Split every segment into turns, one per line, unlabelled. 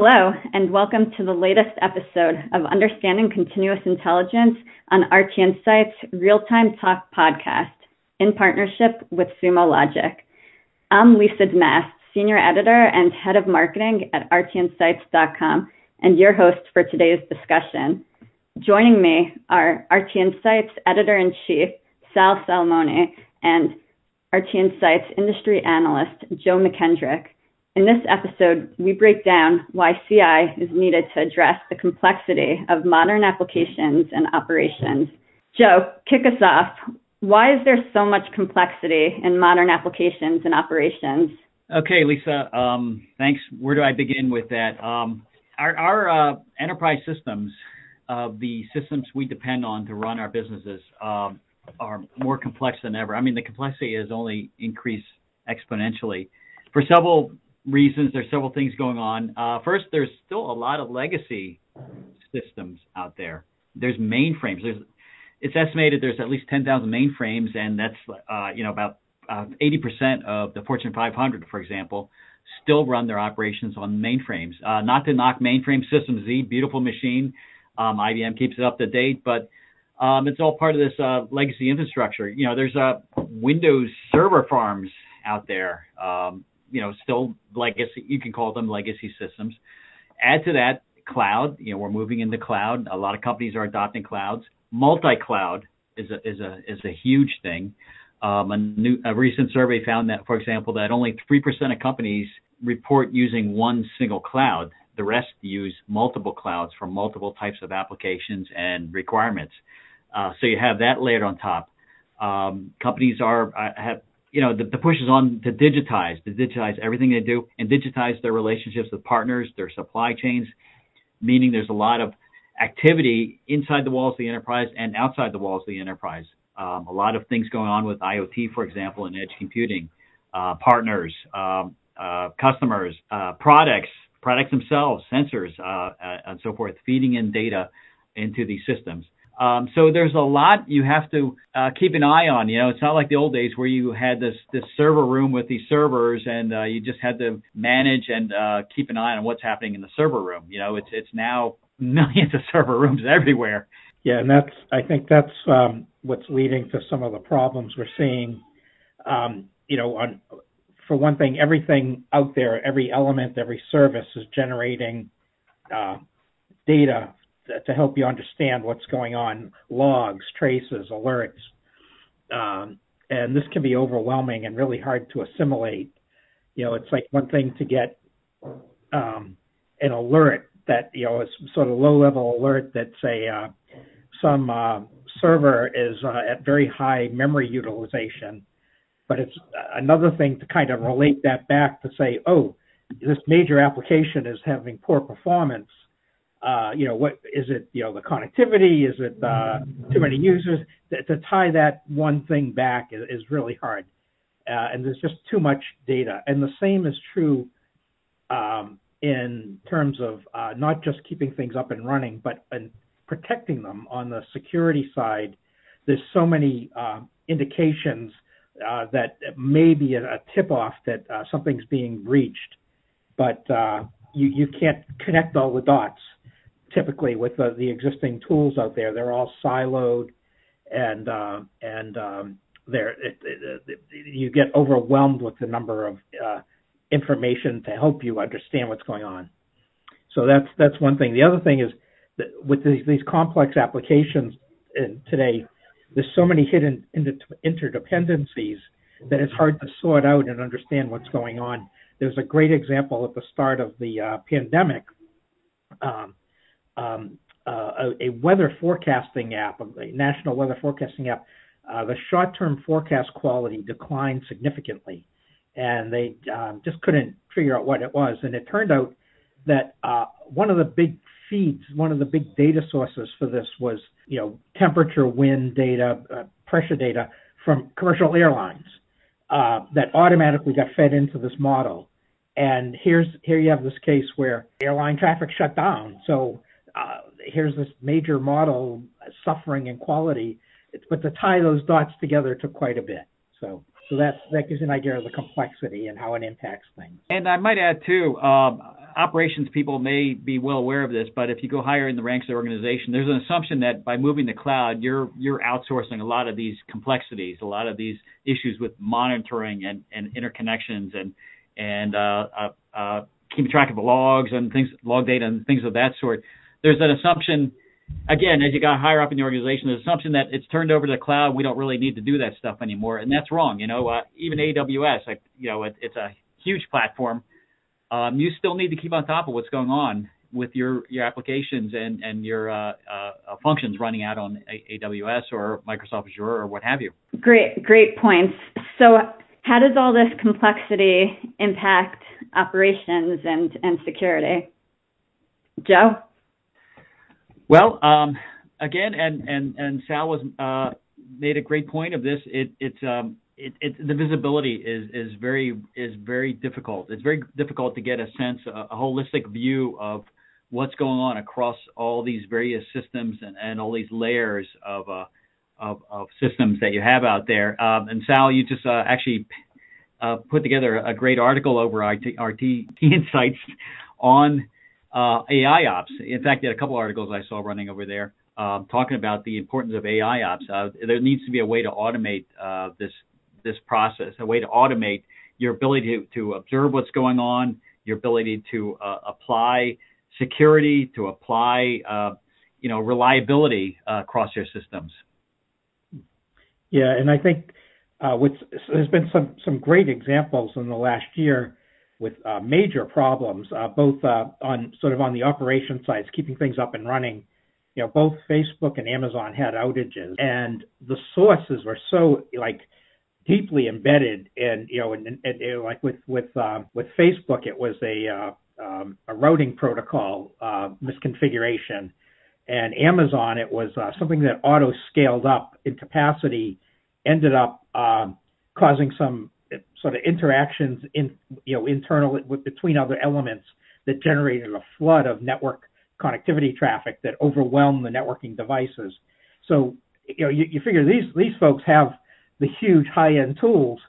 Hello, and welcome to the latest episode of Understanding Continuous Intelligence on RT Insights Real Time Talk podcast in partnership with Sumo Logic. I'm Lisa Damast, Senior Editor and Head of Marketing at rtinsights.com, and your host for today's discussion. Joining me are RT Insights Editor in Chief, Sal Salamone, and RT Insights Industry Analyst, Joe McKendrick. In this episode, we break down why CI is needed to address the complexity of modern applications and operations. Joe, kick us off. Why is there so much complexity in modern applications and operations?
Okay, Lisa, um, thanks. Where do I begin with that? Um, our, our uh, enterprise systems, uh, the systems we depend on to run our businesses, um, are more complex than ever. I mean, the complexity has only increased exponentially for several reasons. There's several things going on. Uh, first, there's still a lot of legacy systems out there. There's mainframes. There's it's estimated there's at least 10,000 mainframes, and that's uh, you know about uh, 80% of the Fortune 500, for example, still run their operations on mainframes. Uh, not to knock mainframe System Z, beautiful machine. Um, IBM keeps it up to date, but um, it's all part of this uh, legacy infrastructure. You know, there's Windows server farms out there. Um, you know, still legacy. You can call them legacy systems. Add to that cloud. You know, we're moving into cloud. A lot of companies are adopting clouds. Multi-cloud is a is a is a huge thing. Um, a new a recent survey found that, for example, that only three percent of companies report using one single cloud. The rest use multiple clouds for multiple types of applications and requirements. Uh, so you have that layered on top. Um, companies are uh, have you know, the, the push is on to digitize, to digitize everything they do and digitize their relationships with partners, their supply chains, meaning there's a lot of activity inside the walls of the enterprise and outside the walls of the enterprise. Um, a lot of things going on with IoT, for example, and edge computing, uh, partners, um, uh, customers, uh, products, products themselves, sensors, uh, and so forth, feeding in data into these systems. Um, so there's a lot you have to uh, keep an eye on. You know, it's not like the old days where you had this this server room with these servers and uh, you just had to manage and uh, keep an eye on what's happening in the server room. You know, it's it's now millions of server rooms everywhere.
Yeah, and that's I think that's um, what's leading to some of the problems we're seeing. Um, you know, on for one thing, everything out there, every element, every service is generating uh, data to help you understand what's going on, logs, traces, alerts. Um, and this can be overwhelming and really hard to assimilate. You know, it's like one thing to get um, an alert that, you know, is sort of low level alert that say uh, some uh, server is uh, at very high memory utilization. But it's another thing to kind of relate that back to say, oh, this major application is having poor performance uh, you know, what is it? You know, the connectivity? Is it uh, too many users? To, to, tie that one thing back is, is really hard, uh, and there's just too much data. And the same is true um, in terms of uh, not just keeping things up and running, but in protecting them on the security side. There's so many uh, indications uh, that may be a, a tip-off that something's being breached, but you you can't connect all the dots typically with the, the existing tools out there. They're all siloed, and uh, and um, there you get overwhelmed with the number of uh, information to help you understand what's going on. So that's that's one thing. The other thing is that with these, these complex applications today, there's so many hidden interdependencies that it's hard to sort out and understand what's going on. There's a great example at the start of the uh, pandemic. Um, um, uh, a, weather forecasting app, a national weather forecasting app, uh, the short-term forecast quality declined significantly, and they um, just couldn't figure out what it was. And it turned out that uh, one of the big feeds, one of the big data sources for this was, you know, temperature, wind data, uh, pressure data from commercial airlines uh, that automatically got fed into this model. And here's here you have this case where airline traffic shut down, so uh, here's this major model suffering in quality. But to tie those dots together took quite a bit. So so that gives an idea of the complexity and how it impacts things.
And I might add too, um, operations people may be well aware of this, but if you go higher in the ranks of the organization, there's an assumption that by moving to cloud, you're you're outsourcing a lot of these complexities, a lot of these issues with monitoring and, and interconnections and and uh, uh, uh, keeping track of logs and things, log data and things of that sort. There's an assumption, again, as you got higher up in the organization, an assumption that it's turned over to the cloud. We don't really need to do that stuff anymore, and that's wrong. You know, uh, even AWS, like, you know, it, it's a huge platform um, you still need to keep on top of what's going on with your your applications and and your uh, uh, functions running out on AWS or Microsoft Azure or what have you.
Great, great points. So, how does all this complexity impact operations and and security? Joe.
Well, um, again, and and and Sal was uh, made a great point of this. It, it's um, it, it, the visibility is is very is very difficult. It's very difficult to get a sense, a, a, holistic view of what's going on across all these various systems and, and all these layers of, uh, of, of systems that you have out there. Um, and Sal, you just uh, actually uh, put together a great article over RT, RT Insights on uh, AI ops. In fact, there are a couple articles I saw running over there. Um, talking about the importance of AI ops. Uh, there needs to be a way to automate uh, this this process, a way to automate your ability to, to observe what's going on, your ability to uh, apply security, to apply uh, you know reliability uh, across your systems.
Yeah, and I think with, there's been some some great examples in the last year with uh, major problems, uh, both on sort of on the operation sides, keeping things up and running. You know, both Facebook and Amazon had outages, and the sources were so like deeply embedded in you know and, and, and like with with um, with Facebook it was a uh, um, a routing protocol uh, misconfiguration and Amazon it was uh, something that auto scaled up in capacity ended up causing some sort of interactions in you know internal between other elements that generated a flood of network connectivity traffic that overwhelmed the networking devices so you know you, you figure these these folks have the huge high-end tools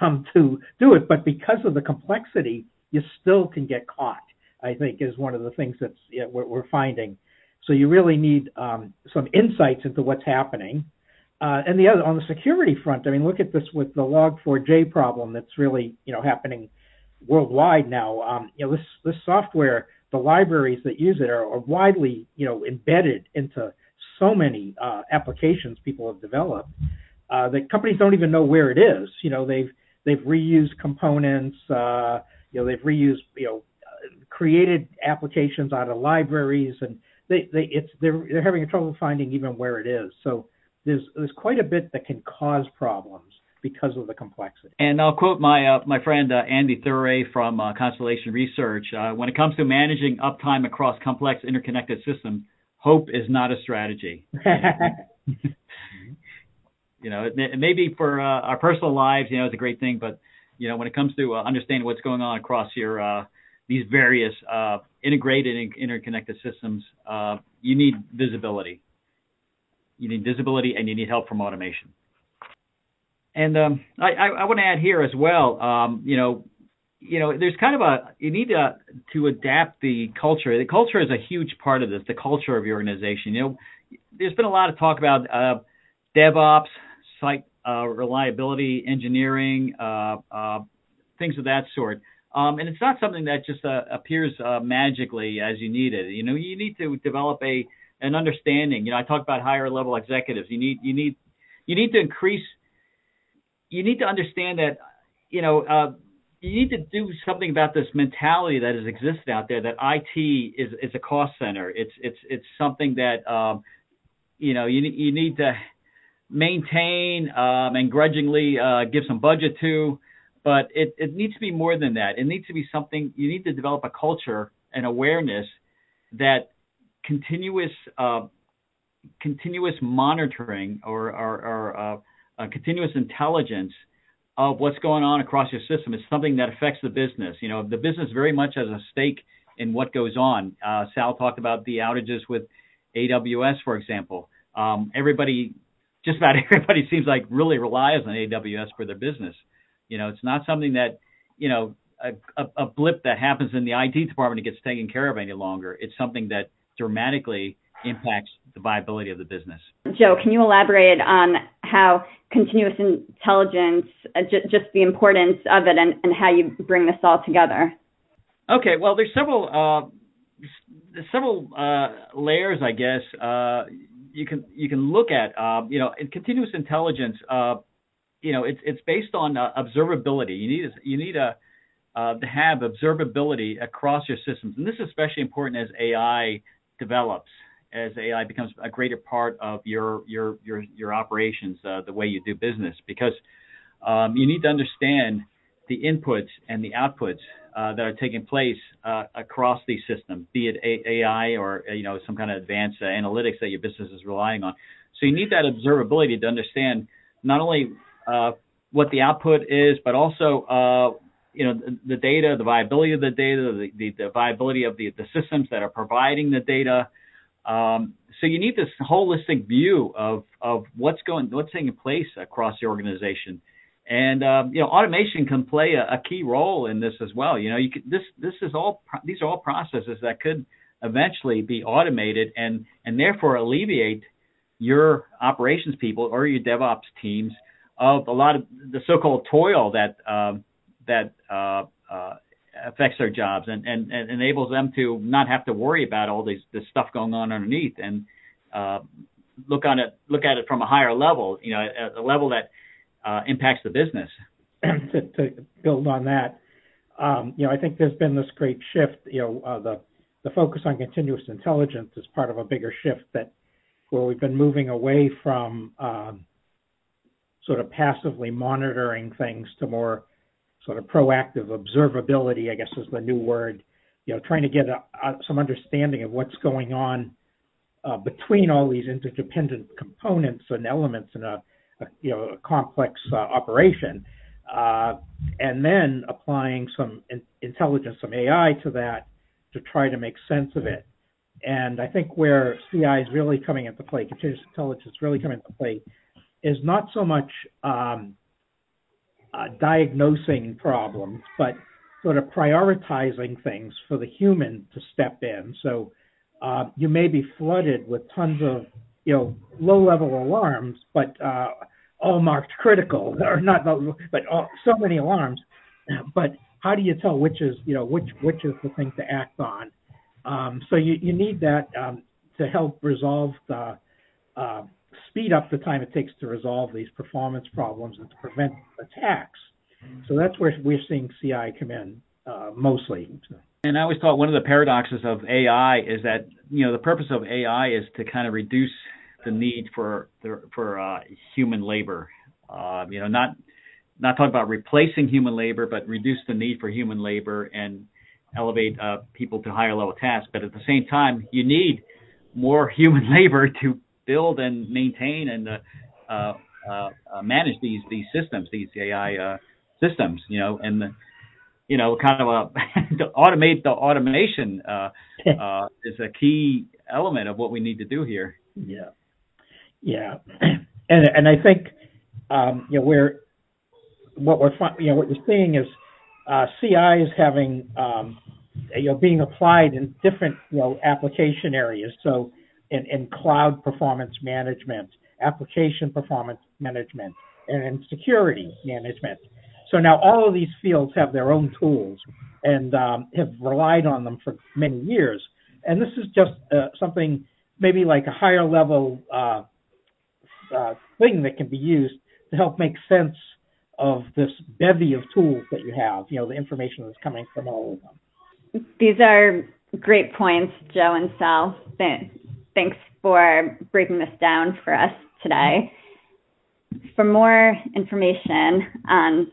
um, to do it. But because of the complexity, you still can get caught. I think is one of the things that's you know, we're, we're, finding. So you really need um, some insights into what's happening. Uh, and the other on the security front, I mean, look at this with the Log4j problem that's really you know happening worldwide now. Um, you know, this this software, the libraries that use it are, are widely you know embedded into so many uh, applications people have developed uh, the companies don't even know where it is. You know, they've they've reused components. Uh, you know, they've reused you know created applications out of libraries, and they they it's they're they're having trouble finding even where it is. So there's there's quite a bit that can cause problems because of the complexity.
And I'll quote my uh, my friend uh, Andy Thurai from uh, Constellation Research. Uh, when it comes to managing uptime across complex interconnected systems, hope is not a strategy. You know, it, it may be for uh, our personal lives, you know, it's a great thing, but you know, when it comes to uh, understanding what's going on across your uh, these various uh, integrated and interconnected systems, uh, you need visibility. You need visibility, and you need help from automation. And um, I, I, I want to add here as well. Um, you know, you know, there's kind of a you need to to adapt the culture. The culture is a huge part of this. The culture of your organization. You know, there's been a lot of talk about uh, DevOps, site uh, reliability engineering, uh, uh, things of that sort. Um, and it's not something that just uh, appears uh, magically as you need it. You know, you need to develop a an understanding. You know, I talk about higher level executives. You need you need you need to increase. You need to understand that you know uh, you need to do something about this mentality that has existed out there that IT is is a cost center. It's it's it's something that um, you know you you need to maintain um, and grudgingly uh, give some budget to, but it, it needs to be more than that. It needs to be something you need to develop a culture and awareness that continuous uh, continuous monitoring or, or, or uh, uh, continuous intelligence of what's going on across your system is something that affects the business. You know, the business very much has a stake in what goes on. Uh, Sal talked about the outages with AWS, for example. Um, everybody just about everybody seems like really relies on AWS for their business. You know, it's not something that, you know, a, a, blip that happens in the IT department gets taken care of any longer. It's something that dramatically impacts the viability of the business.
Joe, can you elaborate on how continuous intelligence, uh, j- just the importance of it, and, and, how you bring this all together?
Okay, well, there's several uh, several uh, layers, I guess. Uh, you can you can look at uh, you know in continuous intelligence. Uh, you know, it's it's based on observability. You need you need a to have observability across your systems, and this is especially important as AI develops as AI becomes a greater part of your your your your operations, uh, the way you do business, because um, you need to understand the inputs and the outputs uh, that are taking place uh, across these systems, be it AI or you know some kind of advanced uh, analytics that your business is relying on. So you need that observability to understand not only uh, what the output is, but also uh, you know the, the, data, the viability of the data, the, the, the viability of the, the systems that are providing the data. Um, so you need this holistic view of of what's going, what's taking place across the organization, and um, you know automation can play a, a, key role in this as well. You know, you could, this this is all these are all processes that could eventually be automated and and therefore alleviate your operations people or your DevOps teams of a lot of the so-called toil that um, that uh, uh, affects their jobs and, and, and enables them to not have to worry about all these this stuff going on underneath and uh, look on it look at it from a higher level, you know, at a level that uh, impacts the business.
to, to, build on that, um, you know, I think there's been this great shift. You know, uh, the the focus on continuous intelligence is part of a bigger shift that where we've been moving away from um, sort of passively monitoring things to more sort of proactive observability, I guess is the new word, you know, trying to get a, a, some understanding of what's going on uh, between all these interdependent components and elements in a, a you know a complex uh, operation, uh, and then applying some in, intelligence, some AI to that to try to make sense of it. And I think where CI is really coming into play, continuous intelligence really coming into play, is not so much um, uh, diagnosing problems, but sort of prioritizing things for the human to step in. So uh, you may be flooded with tons of you know low level alarms, but uh, all marked critical, or not, but all, so many alarms. But how do you tell which is you know which which is the thing to act on? Um, so you, you need that um, to help resolve the uh, speed up the time it takes to resolve these performance problems and to prevent attacks. So that's where we're seeing CI come in uh, mostly.
And I always thought one of the paradoxes of AI is that you know the purpose of AI is to kind of reduce the need for for uh, human labor. Uh, you know, not not talking about replacing human labor, but reduce the need for human labor and elevate uh, people to higher level tasks. But at the same time, you need more human labor to build and maintain and uh, uh, uh, manage these these systems, these AI uh, systems. You know, and the, you know, kind of a to automate the automation uh, uh, is a key element of what we need to do here.
Yeah, yeah, and and I think um, you know we're what we're you know what we're seeing is uh, CI is having um, you know being applied in different you know application areas. So in, cloud performance management, application performance management, and in security management. So now all of these fields have their own tools and um, have relied on them for many years. And this is just uh, something maybe like a higher level uh, uh, thing that can be used to help make sense of this bevy of tools that you have, you know, the information that's coming from all of them.
These are great points, Joe and Sal. Thanks for breaking this down for us today. For more information on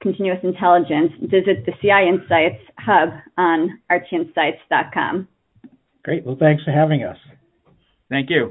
continuous intelligence, visit the CI Insights Hub on rtinsights.com.
Great. Well, thanks for having us.
Thank you.